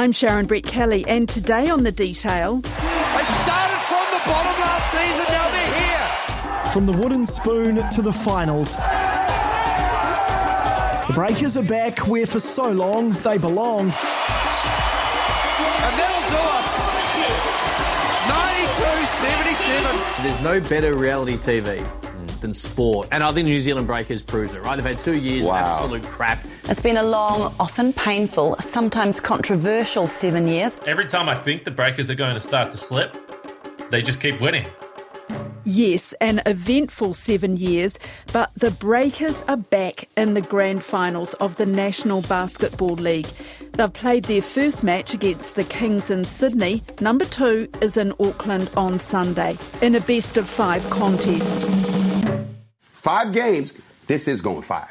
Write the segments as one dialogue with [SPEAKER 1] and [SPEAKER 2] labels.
[SPEAKER 1] I'm Sharon Brettkelly, and today on The Detail.
[SPEAKER 2] They started from the bottom last season, now they're here.
[SPEAKER 3] From the wooden spoon to the finals. The Breakers are back where for so long they belonged.
[SPEAKER 2] And that'll do us. 92 77.
[SPEAKER 4] There's no better reality TV than sport. And I think New Zealand Breakers proves it, right? They've had two years
[SPEAKER 5] Wow.
[SPEAKER 4] of absolute crap.
[SPEAKER 6] It's been a long, often painful, sometimes controversial seven years.
[SPEAKER 7] Every time I think the Breakers are going to start to slip, they just keep winning.
[SPEAKER 1] Yes, an eventful seven years, but the Breakers are back in the grand finals of the National Basketball League. They've played their first match against the Kings in Sydney. Number two is in Auckland on Sunday in a best of five contest.
[SPEAKER 5] Five games. This is going five.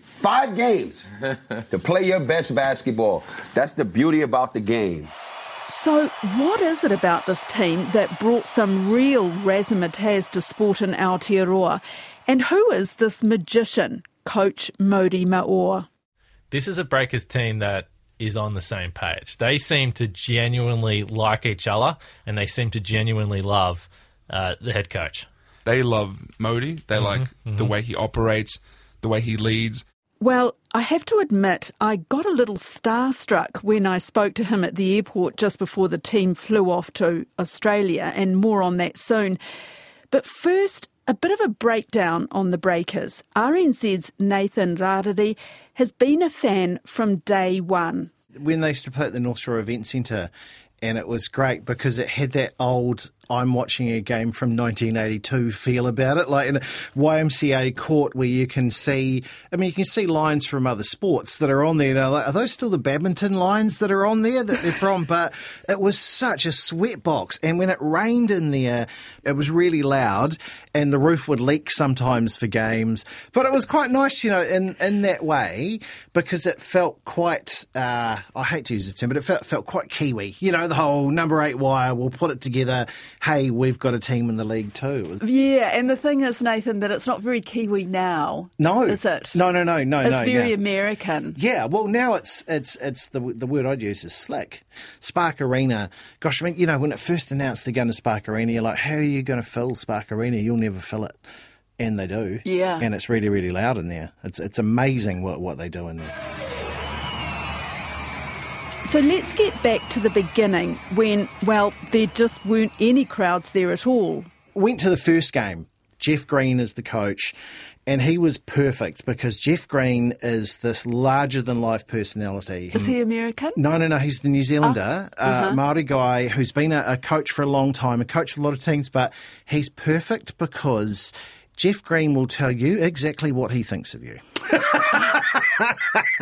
[SPEAKER 5] Five games to play your best basketball. That's the beauty about the game.
[SPEAKER 1] So, what is it about this team that brought some real razzmatazz to sport in Aotearoa? And who is this magician, Coach Modi Maor?
[SPEAKER 7] This is a Breakers team that is on the same page. They seem to genuinely like each other and they seem to genuinely love uh, the head coach.
[SPEAKER 8] They love Modi. They mm-hmm, like the mm-hmm. way he operates, the way he leads.
[SPEAKER 1] Well, I have to admit, I got a little starstruck when I spoke to him at the airport just before the team flew off to Australia, and more on that soon. But first, a bit of a breakdown on the Breakers. RNZ's Nathan Rarere has been a fan from day one.
[SPEAKER 9] when they used to play at the North Shore Event Centre, and it was great because it had that old I'm watching a game from 1982 feel about it, like in a YMCA court where you can see, I mean, you can see lines from other sports that are on there. Are those still the badminton lines that are on there that they're from? but it was such a sweat box, and when it rained in there, it was really loud, and the roof would leak sometimes for games. But it was quite nice, you know, in in that way because it felt quite. Uh, I hate to use this term, but it felt felt quite Kiwi. You know, the whole number eight wire. We'll put it together. Hey, we've got a team in the league too.
[SPEAKER 1] Yeah, and the thing is, Nathan, that it's not very Kiwi now.
[SPEAKER 9] No,
[SPEAKER 1] Is it?
[SPEAKER 9] No, no, no, no.
[SPEAKER 1] It's
[SPEAKER 9] no,
[SPEAKER 1] very
[SPEAKER 9] no.
[SPEAKER 1] American.
[SPEAKER 9] Yeah, well, now it's it's it's the the word I'd use is slick. Spark Arena. Gosh, I mean, you know, when it first announced they're going to Spark Arena, you're like, how are you going to fill Spark Arena? You'll never fill it, and they do.
[SPEAKER 1] Yeah.
[SPEAKER 9] and it's really really loud in there. It's it's amazing what what they do in there.
[SPEAKER 1] So let's get back to the beginning when, well, there just weren't any crowds there at all.
[SPEAKER 9] Went to the first game. Jeff Green is the coach, and he was perfect because Jeff Green is this larger than life personality.
[SPEAKER 1] Is he American?
[SPEAKER 9] No, no, no. He's the New Zealander, uh, Maori guy who's been a, a coach for a long time, a coach of a lot of teams, but he's perfect because Jeff Green will tell you exactly what he thinks of you.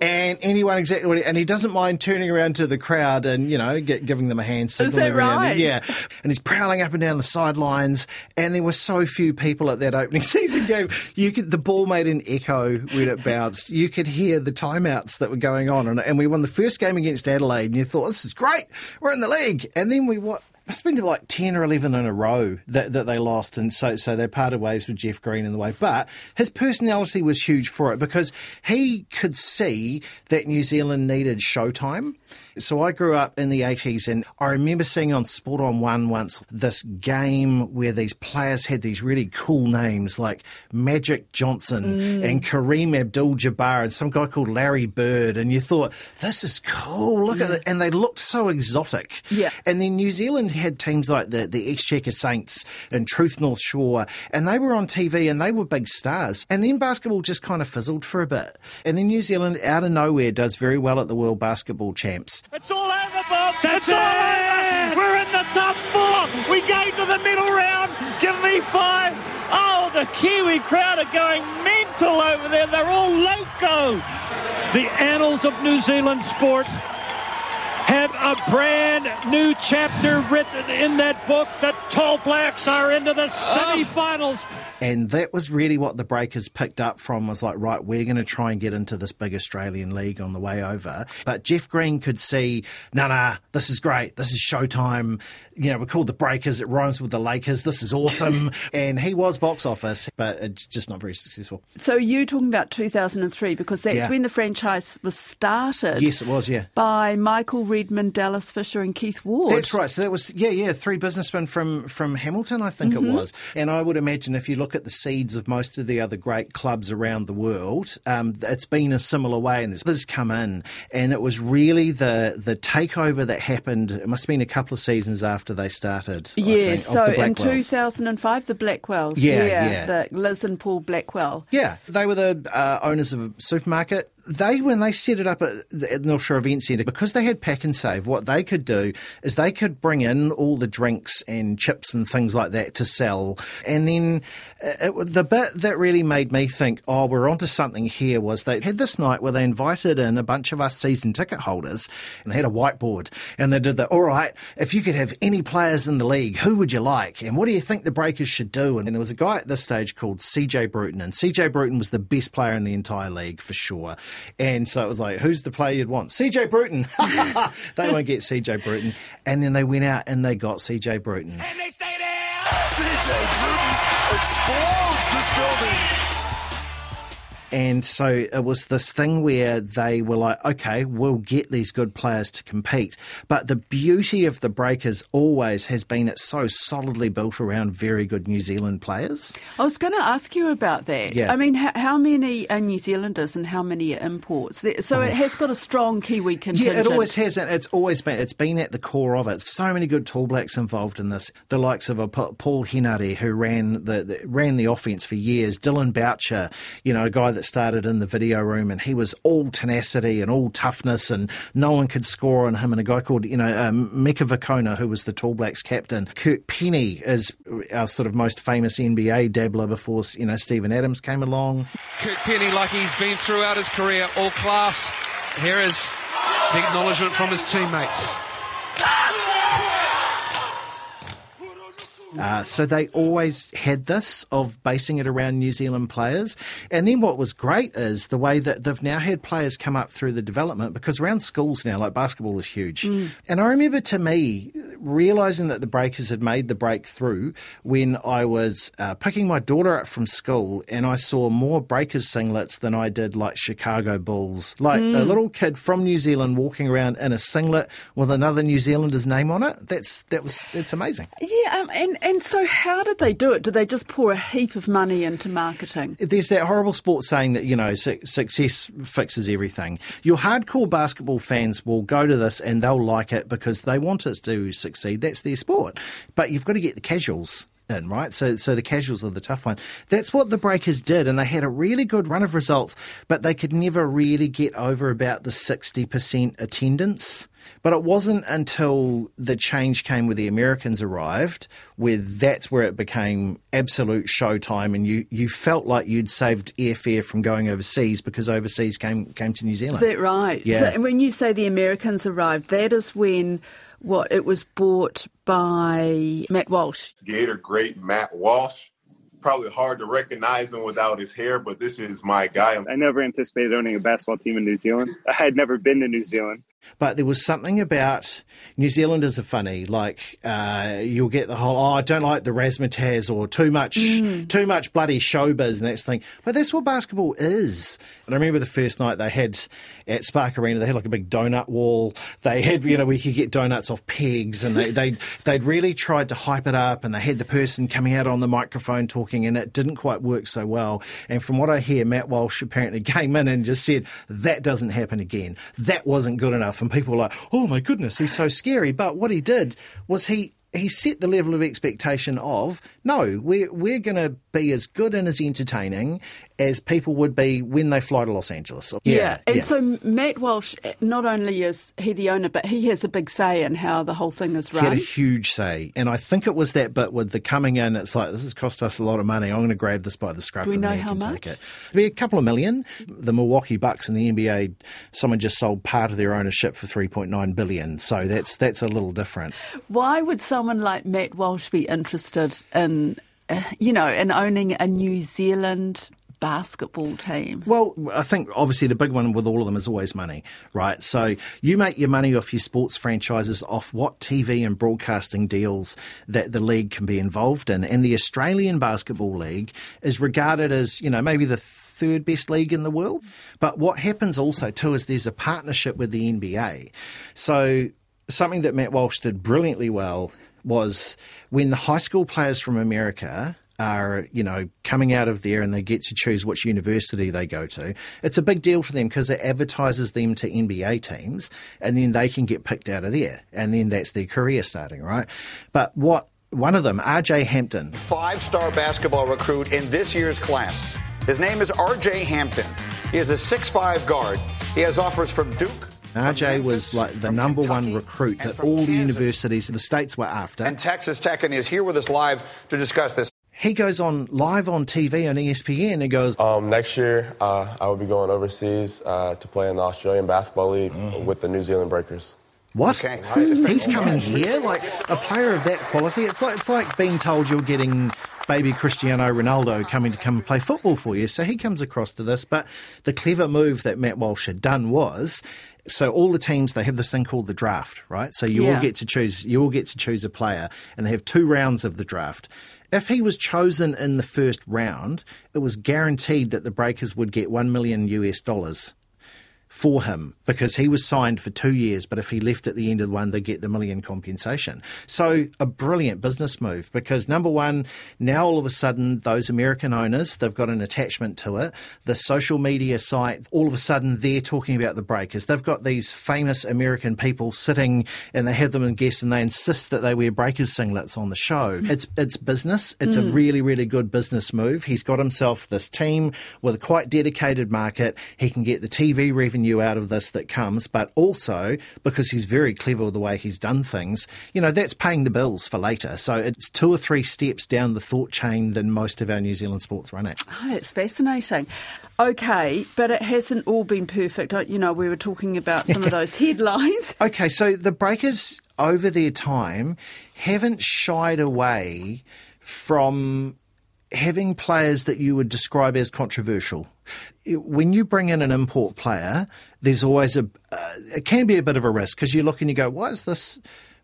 [SPEAKER 9] and anyone exactly he, and he doesn't mind turning around to the crowd and you know get, giving them a hand signal.
[SPEAKER 1] that
[SPEAKER 9] every now and then. Yeah, and he's prowling up and down the sidelines. And there were so few people at that opening season game. You could the ball made an echo when it bounced. You could hear the timeouts that were going on, and, and we won the first game against Adelaide. And you thought this is great, we're in the league. And then we what? Must have been like ten or eleven in a row that, that they lost, and so so they parted ways with Jeff Green in the way. But his personality was huge for it because he could see that New Zealand needed showtime. So I grew up in the eighties, and I remember seeing on Sport on One once this game where these players had these really cool names like Magic Johnson mm. and Kareem Abdul-Jabbar and some guy called Larry Bird, and you thought this is cool. Look at it, and they looked so exotic.
[SPEAKER 1] Yeah.
[SPEAKER 9] And then New Zealand had teams like the, the Exchequer Saints and Truth North Shore, and they were on TV and they were big stars. And then basketball just kind of fizzled for a bit. And then New Zealand, out of nowhere, does very well at the World Basketball Champs.
[SPEAKER 10] It's all over, Bob. That's it's all over. We're in the top four. We go to the middle round. Give me five. Oh, the Kiwi crowd are going mental over there. They're all loco. The annals of New Zealand sport have a brand new chapter written in that book. The Tall Blacks are into the oh. semi-finals.
[SPEAKER 9] And that was really what the Breakers picked up from was like, right, we're going to try and get into this big Australian league on the way over. But Jeff Green could see, no, nah, nah, this is great. This is showtime. You know, we're called the Breakers. It rhymes with the Lakers. This is awesome. and he was box office, but it's just not very successful.
[SPEAKER 1] So you talking about 2003 because that's
[SPEAKER 9] Yeah.
[SPEAKER 1] when the franchise was started.
[SPEAKER 9] Yes, it was, yeah.
[SPEAKER 1] By Michael Redmond, Dallas Fisher, and Keith Ward.
[SPEAKER 9] That's right. So that was yeah, yeah, three businessmen from from Hamilton, I think
[SPEAKER 1] Mhm.
[SPEAKER 9] it was. And I would imagine if you look at the seeds of most of the other great clubs around the world, um, it's been a similar way. And there's come in, and it was really the the takeover that happened. It must have been a couple of seasons after they started.
[SPEAKER 1] Yeah,
[SPEAKER 9] think,
[SPEAKER 1] so in 2005, the Blackwells.
[SPEAKER 9] Yeah, yeah.
[SPEAKER 1] The Liz and Paul Blackwell.
[SPEAKER 9] Yeah, they were the uh, owners of a supermarket. They, when they set it up at the North Shore Event Centre, because they had Pak'nSave, what they could do is they could bring in all the drinks and chips and things like that to sell. And then uh, it, the bit that really made me think, oh, we're onto something here was they had this night where they invited in a bunch of us season ticket holders and they had a whiteboard and they did the, all right, if you could have any players in the league, who would you like? And what do you think the Breakers should do? And there was a guy at this stage called CJ Bruton, and CJ Bruton was the best player in the entire league for sure. And so it was like, who's the player you'd want? CJ Bruton. they won't get CJ Bruton. And then they went out and they got CJ Bruton. And they stayed out.
[SPEAKER 11] CJ Bruton explodes this building.
[SPEAKER 9] And so it was this thing where they were like, okay, we'll get these good players to compete. But the beauty of the Breakers always has been it's so solidly built around very good New Zealand players.
[SPEAKER 1] I was going to ask you about that.
[SPEAKER 9] Yeah.
[SPEAKER 1] I mean, how, how many are New Zealanders and how many are imports? So it oh. has got a strong Kiwi contingent.
[SPEAKER 9] Yeah, it always has, and it's always been. It's been at the core of it. So many good tall blacks involved in this. The likes of a Paul Henare, who ran the, the ran the offense for years. Dillon Boucher, you know, a guy that started in the video room, and he was all tenacity and all toughness, and no one could score on him. And a guy called, you know, um, Mika Vukona, who was the Tall Blacks captain. Kirk Penney is our sort of most famous NBA dabbler before you know Steven Adams came along.
[SPEAKER 12] Kirk Penney, like he's been throughout his career, all class. Here is the acknowledgement from his teammates.
[SPEAKER 9] Uh, so they always had this of basing it around New Zealand players. And then what was great is the way that they've now had players come up through the development because around schools now, like basketball is huge. And I remember to me realizing that the Breakers had made the breakthrough when I was uh, picking my daughter up from school and I saw more Breakers singlets than I did like Chicago Bulls. Like a
[SPEAKER 1] Mm.
[SPEAKER 9] little kid from New Zealand walking around in a singlet with another New Zealander's name on it. That's that was that's amazing.
[SPEAKER 1] Yeah, um, and, and so how did they do it? Did they just pour a heap of money into marketing?
[SPEAKER 9] There's that horrible sports saying that, you know, su- success fixes everything. Your hardcore basketball fans will go to this and they'll like it because they want us to succeed. That's their sport. But you've got to get the casuals in, right? So, so the casuals are the tough one. That's what the Breakers did, and they had a really good run of results, but they could never really get over about the 60% attendance. But it wasn't until the change came where the Americans arrived, where that's where it became absolute showtime, and you, you felt like you'd saved airfare from going overseas because overseas came came to New Zealand.
[SPEAKER 1] Is that right?
[SPEAKER 9] Yeah.
[SPEAKER 1] So, and when you say the Americans arrived, that is when what it was bought by Matt Walsh.
[SPEAKER 13] Gator great Matt Walsh. Probably hard to recognize him without his hair, but this is my guy.
[SPEAKER 14] I never anticipated owning a basketball team in New Zealand. I had never been to New Zealand.
[SPEAKER 9] But there was something about New Zealanders are funny. Like uh, you'll get the whole, oh, I don't like the razzmatazz or too much, too much bloody showbiz and that thing. But that's what basketball is. And I remember the first night they had at Spark Arena, they had like a big donut wall. They had, you know, we could get donuts off pegs, and they they they'd really tried to hype it up. And they had the person coming out on the microphone talking, and it didn't quite work so well. And from what I hear, Matt Walsh apparently came in and just said that doesn't happen again. That wasn't good enough. And people were like, oh my goodness, he's so scary. But what he did was he he set the level of expectation of no, we're we're going to be as good and as entertaining as people would be when they fly to Los Angeles.
[SPEAKER 1] Yeah, and so Matt Walsh, eh, not only is he the owner, but he has a big say in how the whole thing is
[SPEAKER 9] He had
[SPEAKER 1] run.
[SPEAKER 9] a huge say, and I think it was that bit with the coming in. It's like this has cost us a lot of money. I'm going to grab this by the scruff.
[SPEAKER 1] Do we know
[SPEAKER 9] neck
[SPEAKER 1] how much?
[SPEAKER 9] It. It'd be a couple of million. The Milwaukee Bucks and the NBA, someone just sold part of their ownership for 3.9 billion. So that's that's a little different.
[SPEAKER 1] Why would someone like Matt Walsh be interested in uh, you know, and owning a New Zealand basketball team?
[SPEAKER 9] Well, I think obviously the big one with all of them is always money, right? So you make your money off your sports franchises off what TV and broadcasting deals that the league can be involved in. And the Australian Basketball League is regarded as, you know, maybe the third best league in the world. But what happens also too is there's a partnership with the NBA. So something that Matt Walsh did brilliantly well was when the high school players from America are, you know, coming out of there and they get to choose which university they go to. It's a big deal for them because it advertises them to NBA teams and then they can get picked out of there. And then that's their career starting, right? But what one of them, RJ Hampton.
[SPEAKER 15] Five star basketball recruit in this year's class. His name is RJ Hampton. He is a six-five guard. He has offers from Duke.
[SPEAKER 9] RJ was like the number one recruit that all the universities in the States were after.
[SPEAKER 15] And Texas Tech, and he is here with us live to discuss this
[SPEAKER 9] he goes on live on TV on ESPN and goes,
[SPEAKER 16] um, Next year, uh, I will be going overseas uh, to play in the Australian Basketball League mm. with the New Zealand Breakers.
[SPEAKER 9] What? Okay. He's coming here like a player of that quality. It's like it's like being told you're getting baby Cristiano Ronaldo coming to come and play football for you. So he comes across to this, but the clever move that Matt Walsh had done was so all the teams they have this thing called the draft, right? So you yeah. all get to choose you all get to choose a player and they have two rounds of the draft. If he was chosen in the first round, it was guaranteed that the Breakers would get 1 million US dollars for him because he was signed for two years, but if he left at the end of the one, they get the million compensation. So a brilliant business move because number one, now all of a sudden those American owners, they've got an attachment to it. The social media site, all of a sudden they're talking about the breakers. They've got these famous American people sitting and they have them in guests and they insist that they wear breakers singlets on the show. It's it's business. It's mm. a really, really good business move. He's got himself this team with a quite dedicated market. He can get the TV revenue out of this that comes, but also because he's very clever with the way he's done things, you know, that's paying the bills for later. So it's two or three steps down the thought chain than most of our New Zealand sports run at.
[SPEAKER 1] Oh, that's fascinating. Okay, but it hasn't all been perfect. You know, we were talking about some of those headlines.
[SPEAKER 9] Okay, so the Breakers over their time haven't shied away from having players that you would describe as controversial. When you bring in an import player, there's always a, uh, it can be a bit of a risk because you look and you go, why is this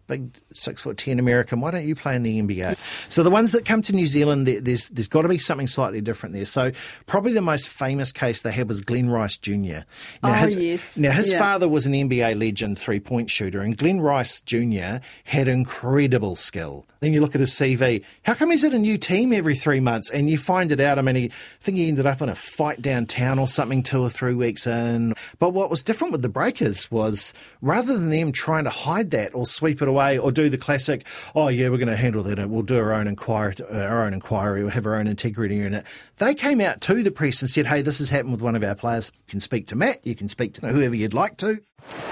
[SPEAKER 9] big six foot ten American. Why don't you play in the NBA? So the ones that come to New Zealand, there's there's got to be something slightly different there. So probably the most famous case they had was Glen Rice Jr. Now
[SPEAKER 1] oh his, yes.
[SPEAKER 9] Now his yeah. father was an NBA legend three point shooter, and Glen Rice Jr. had incredible skill. Then you look at his CV. How come he's at a new team every three months? And you find it out. I mean, he, I think he ended up in a fight downtown or something two or three weeks in. But what was different with the Breakers was rather than them trying to hide that or sweep it away away or do the classic, oh yeah, we're going to handle that. We'll do our own inquiry, uh, our own inquiry. We'll have our own integrity unit. They came out to the press and said, hey, this has happened with one of our players. You can speak to Matt. You can speak to whoever you'd like to.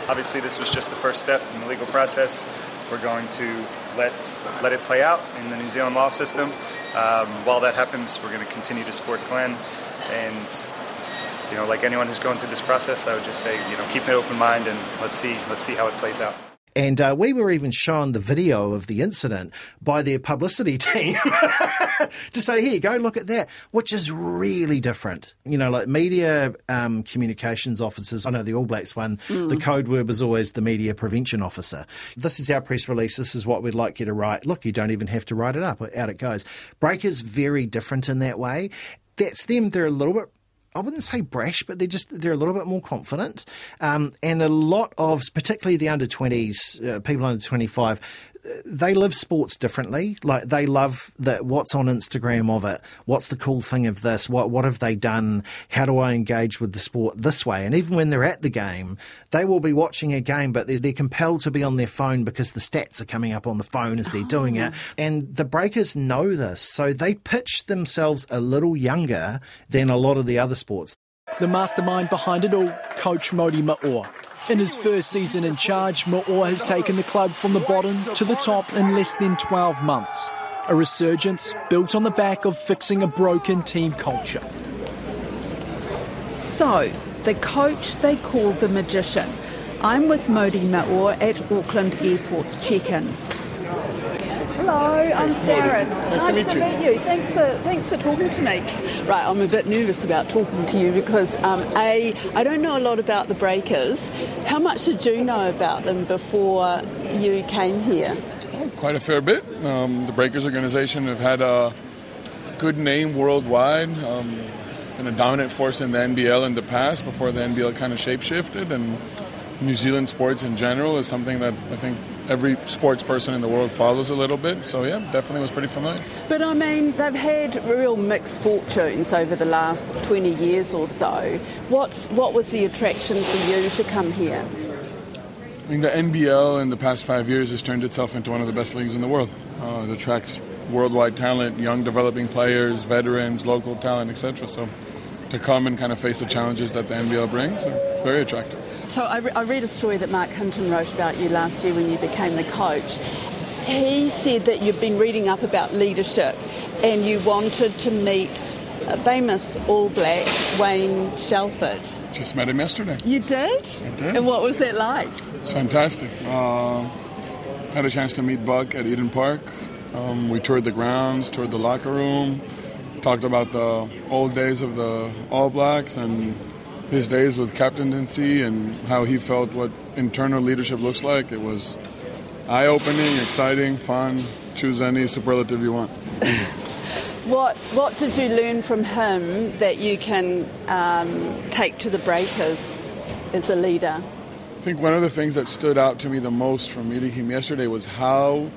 [SPEAKER 17] Obviously, this was just the first step in the legal process. We're going to let let it play out in the New Zealand law system. Um, while that happens, we're going to continue to support Glen. and you know, like anyone who's going through this process, I would just say, you know, keep an open mind and let's see, let's see how it plays out.
[SPEAKER 9] And uh, we were even shown the video of the incident by their publicity team to say, here, go look at that, which is really different. You know, like media um, communications officers, I know the All Blacks one, mm. the code word was always the media prevention officer. This is our press release. This is what we'd like you to write. Look, you don't even have to write it up. Out it goes. Breakers very different in that way. That's them. They're a little bit I wouldn't say brash, but they're just they're a little bit more confident, um, and a lot of particularly the under twenties, uh, people under twenty five, they live sports differently. Like they love that what's on Instagram of it. What's the cool thing of this? What what have they done? How do I engage with the sport this way? And even when they're at the game, they will be watching a game, but they're, they're compelled to be on their phone because the stats are coming up on the phone as they're oh. doing it. Oh. And the breakers know this, so they pitch themselves a little younger than a lot of the other sports.
[SPEAKER 3] The mastermind behind it all, Coach Modi Maor. In his first season in charge, Maor has taken the club from the bottom to the top in less than 12 months. A resurgence built on the back of fixing a broken team culture.
[SPEAKER 1] So, the coach they call the magician. I'm with Modi Maor at Auckland Airport's check-in. Hello, I'm Sharon.
[SPEAKER 18] Nice to meet you.
[SPEAKER 1] you. Thanks for thanks for talking to me. Right, I'm a bit nervous about talking to you because um, a I don't know a lot about the Breakers. How much did you know about them before you came here?
[SPEAKER 18] Quite a fair bit. Um, the Breakers organization have had a good name worldwide. Um, been a dominant force in the NBL in the past before the NBL kind of shapeshifted, and New Zealand sports in general is something that I think every sports person in the world follows a little bit. So yeah, definitely was pretty familiar.
[SPEAKER 1] But I mean, they've had real mixed fortunes over the last 20 years or so. What's what was the attraction for you to come here?
[SPEAKER 18] I mean, the NBL in the past five years has turned itself into one of the best leagues in the world. Uh, it attracts worldwide talent, young developing players, veterans, local talent, etc. So to come and kind of face the challenges that the NBL brings, very attractive.
[SPEAKER 1] So I, re- I read a story that Marc Hinton wrote about you last year when you became the coach. He said that you've been reading up about leadership and you wanted to meet a famous All Black, Wayne Shelford.
[SPEAKER 18] Just met him yesterday.
[SPEAKER 1] You did?
[SPEAKER 18] I did.
[SPEAKER 1] And what was that like?
[SPEAKER 18] It's fantastic. Uh, had a chance to meet Buck at Eden Park. Um, we toured the grounds, toured the locker room, talked about the old days of the All Blacks and his days with captaincy and how he felt what internal leadership looks like. It was eye opening, exciting, fun. Choose any superlative you want.
[SPEAKER 1] What What did you learn from him that you can um, take to the Breakers as a leader?
[SPEAKER 18] I think one of the things that stood out to me the most from meeting him yesterday was how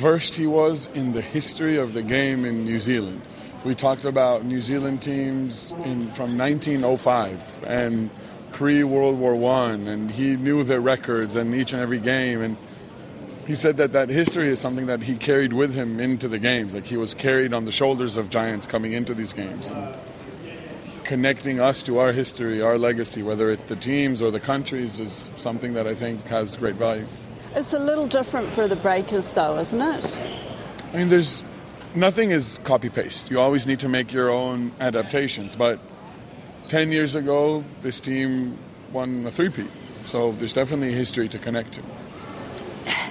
[SPEAKER 18] versed he was in the history of the game in New Zealand. We talked about New Zealand teams in, from 1905 and pre World War One, and he knew their records and each and every game. And he said that that history is something that he carried with him into the games. Like he was carried on the shoulders of giants coming into these games. And connecting us to our history, our legacy, whether it's the teams or the countries, is something that I think has great value.
[SPEAKER 1] It's a little different for the Breakers, though, isn't it?
[SPEAKER 18] I mean, there's nothing is copy paste. You always need to make your own adaptations. But 10 years ago, this team won a three-peat. So there's definitely a history to connect to.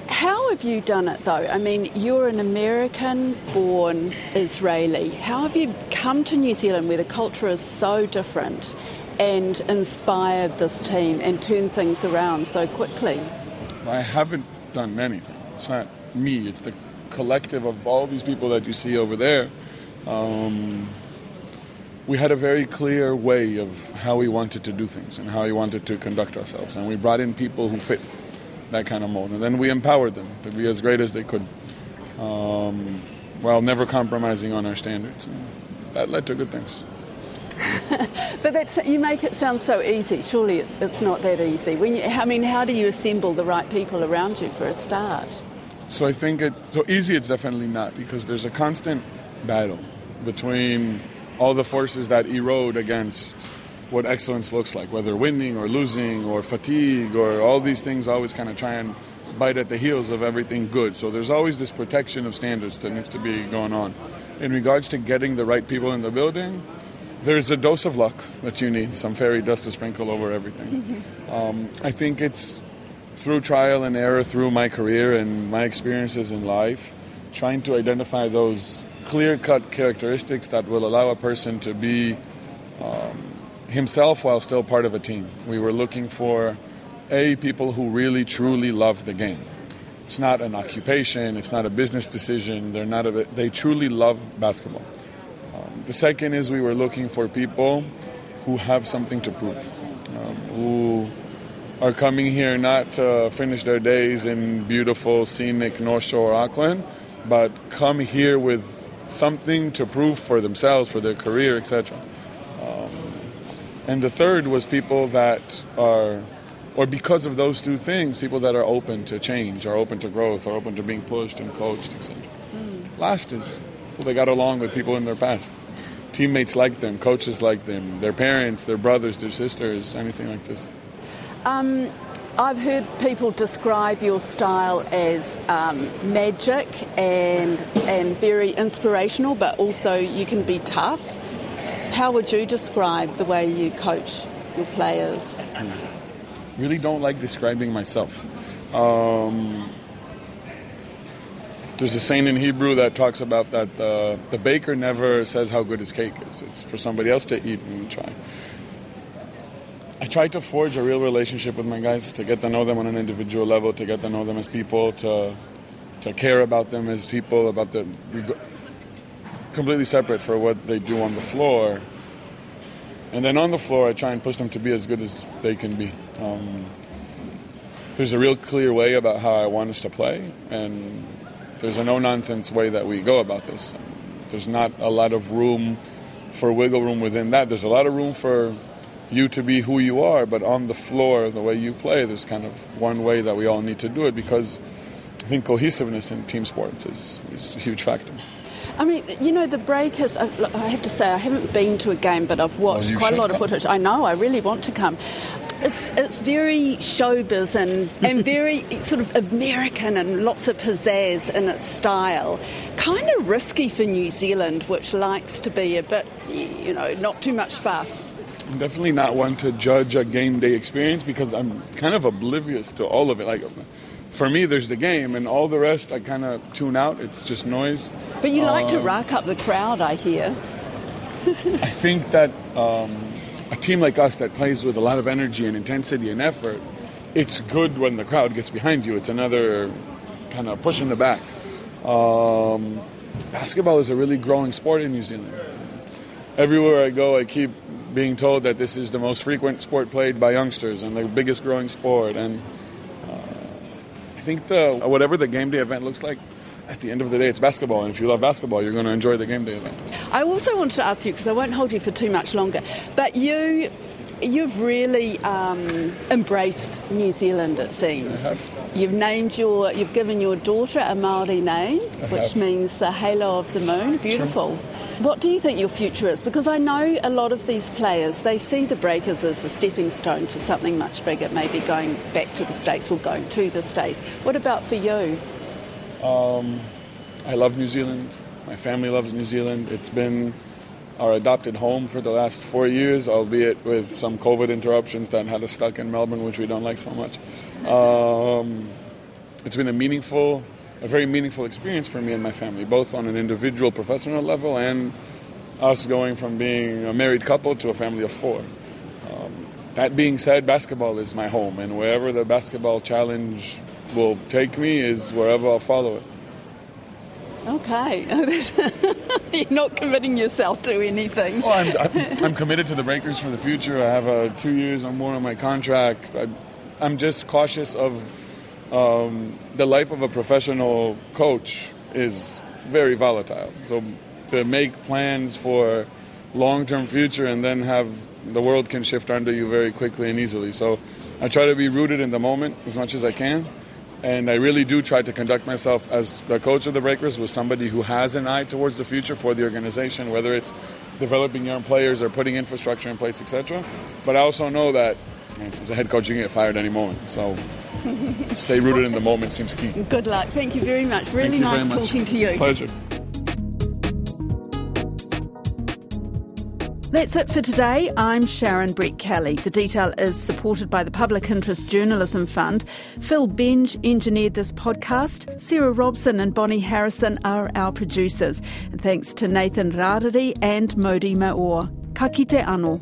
[SPEAKER 1] How have you done it though? I mean, you're an American born Israeli. How have you come to New Zealand where the culture is so different and inspired this team and turned things around so quickly?
[SPEAKER 18] I haven't done anything. It's not me, it's the collective of all these people that you see over there. Um, we had a very clear way of how we wanted to do things and how we wanted to conduct ourselves. And we brought in people who fit that kind of mold. And then we empowered them to be as great as they could um, while never compromising on our standards. And that led to good things.
[SPEAKER 1] but that's you make it sound so easy. Surely it's not that easy. When you, I mean, how do you assemble the right people around you for a start?
[SPEAKER 18] So I think it so easy. It's definitely not because there's a constant battle between all the forces that erode against what excellence looks like, whether winning or losing or fatigue or all these things always kind of try and bite at the heels of everything good. So there's always this protection of standards that needs to be going on. In regards to getting the right people in the building, there's a dose of luck that you need, some fairy dust to sprinkle over everything. Um, I think it's through trial and error, through my career and my experiences in life, trying to identify those clear cut characteristics that will allow a person to be um, himself while still part of a team. We were looking for a people who really truly love the game. It's not an occupation. It's not a business decision. They're not a, they truly love basketball. Um, the second is we were looking for people who have something to prove, um, who are coming here not to finish their days in beautiful, scenic North Shore, Auckland, but come here with something to prove for themselves, for their career, etc. Um, and the third was people that are, or because of those two things, people that are open to change, are open to growth, are open to being pushed and coached, etc. Mm. Last is people that got along with people in their past. Teammates like them, coaches like them, their parents, their brothers, their sisters, anything like this.
[SPEAKER 1] Um, I've heard people describe your style as um, magic and and very inspirational, but also you can be tough. How would you describe the way you coach your players?
[SPEAKER 18] Really don't like describing myself. Um, there's a saying in Hebrew that talks about that the, the baker never says how good his cake is. It's for somebody else to eat and try. I try to forge a real relationship with my guys, to get to know them on an individual level, to get to know them as people, to to care about them as people, about the completely separate for what they do on the floor. And then on the floor, I try and push them to be as good as they can be. Um, there's a real clear way about how I want us to play, and there's a no nonsense way that we go about this. There's not a lot of room for wiggle room within that. There's a lot of room for you to be who you are, but on the floor, the way you play, there's kind of one way that we all need to do it because I think cohesiveness in team sports is, is a huge factor.
[SPEAKER 1] I mean, you know, the Breakers, uh, I have to say, I haven't been to a game, but I've watched oh, well, quite a lot come. of footage. I know, I really want to come. It's, it's very showbiz and, and very sort of American and lots of pizzazz in its style. Kind of risky for New Zealand, which likes to be a bit, you know, not too much fuss.
[SPEAKER 18] I'm definitely not one to judge a game day experience because I'm kind of oblivious to all of it. Like, for me, there's the game, and all the rest I kind of tune out. It's just noise.
[SPEAKER 1] But you like to um, rack up the crowd, I hear.
[SPEAKER 18] I think that um, a team like us that plays with a lot of energy and intensity and effort, it's good when the crowd gets behind you. It's another kind of push in the back. Um, basketball is a really growing sport in New Zealand. Everywhere I go, I keep being told that this is the most frequent sport played by youngsters and the biggest growing sport. And I think the whatever the game day event looks like, at the end of the day, it's basketball, and if you love basketball, you're going to enjoy the game day event.
[SPEAKER 1] I also wanted to ask you because I won't hold you for too much longer, but you. You've really um, embraced New Zealand, it seems. You've named your, you've given your daughter a Maori name, which means the halo of the moon. Beautiful. Sure. What do you think your future is? Because I know a lot of these players, they see the Breakers as a stepping stone to something much bigger, maybe going back to the States or going to the States. What about for you?
[SPEAKER 18] Um, I love New Zealand. My family loves New Zealand. It's been our adopted home for the last four years, albeit with some COVID interruptions that had us stuck in Melbourne, which we don't like so much. Um, it's been a meaningful a very meaningful experience for me and my family, both on an individual professional level and us going from being a married couple to a family of four. Um, that being said, basketball is my home, and wherever the basketball challenge will take me is wherever I'll follow it.
[SPEAKER 1] Okay. You're not committing yourself to anything.
[SPEAKER 18] Well, I'm, I'm, I'm, committed to the Breakers for the future. I have uh, two years or more on my contract. I, I'm just cautious of um, the life of a professional coach is very volatile. So to make plans for long-term future and then have the world can shift under you very quickly and easily. So I try to be rooted in the moment as much as I can. And I really do try to conduct myself as the coach of the Breakers with somebody who has an eye towards the future for the organization, whether it's developing young players or putting infrastructure in place, etc. But I also know that as a head coach, you can get fired any moment. So stay rooted in the moment seems key.
[SPEAKER 1] Good luck. Thank you very much. Really nice talking to you.
[SPEAKER 18] Pleasure.
[SPEAKER 1] That's it for today. I'm Sharon Brettkelly. The detail is supported by the Public Interest Journalism Fund. Phil Benge engineered this podcast. Sarah Robson and Bonnie Harrison are our producers. And thanks to Nathan Rarere and Modi Maor. Ka kite anō.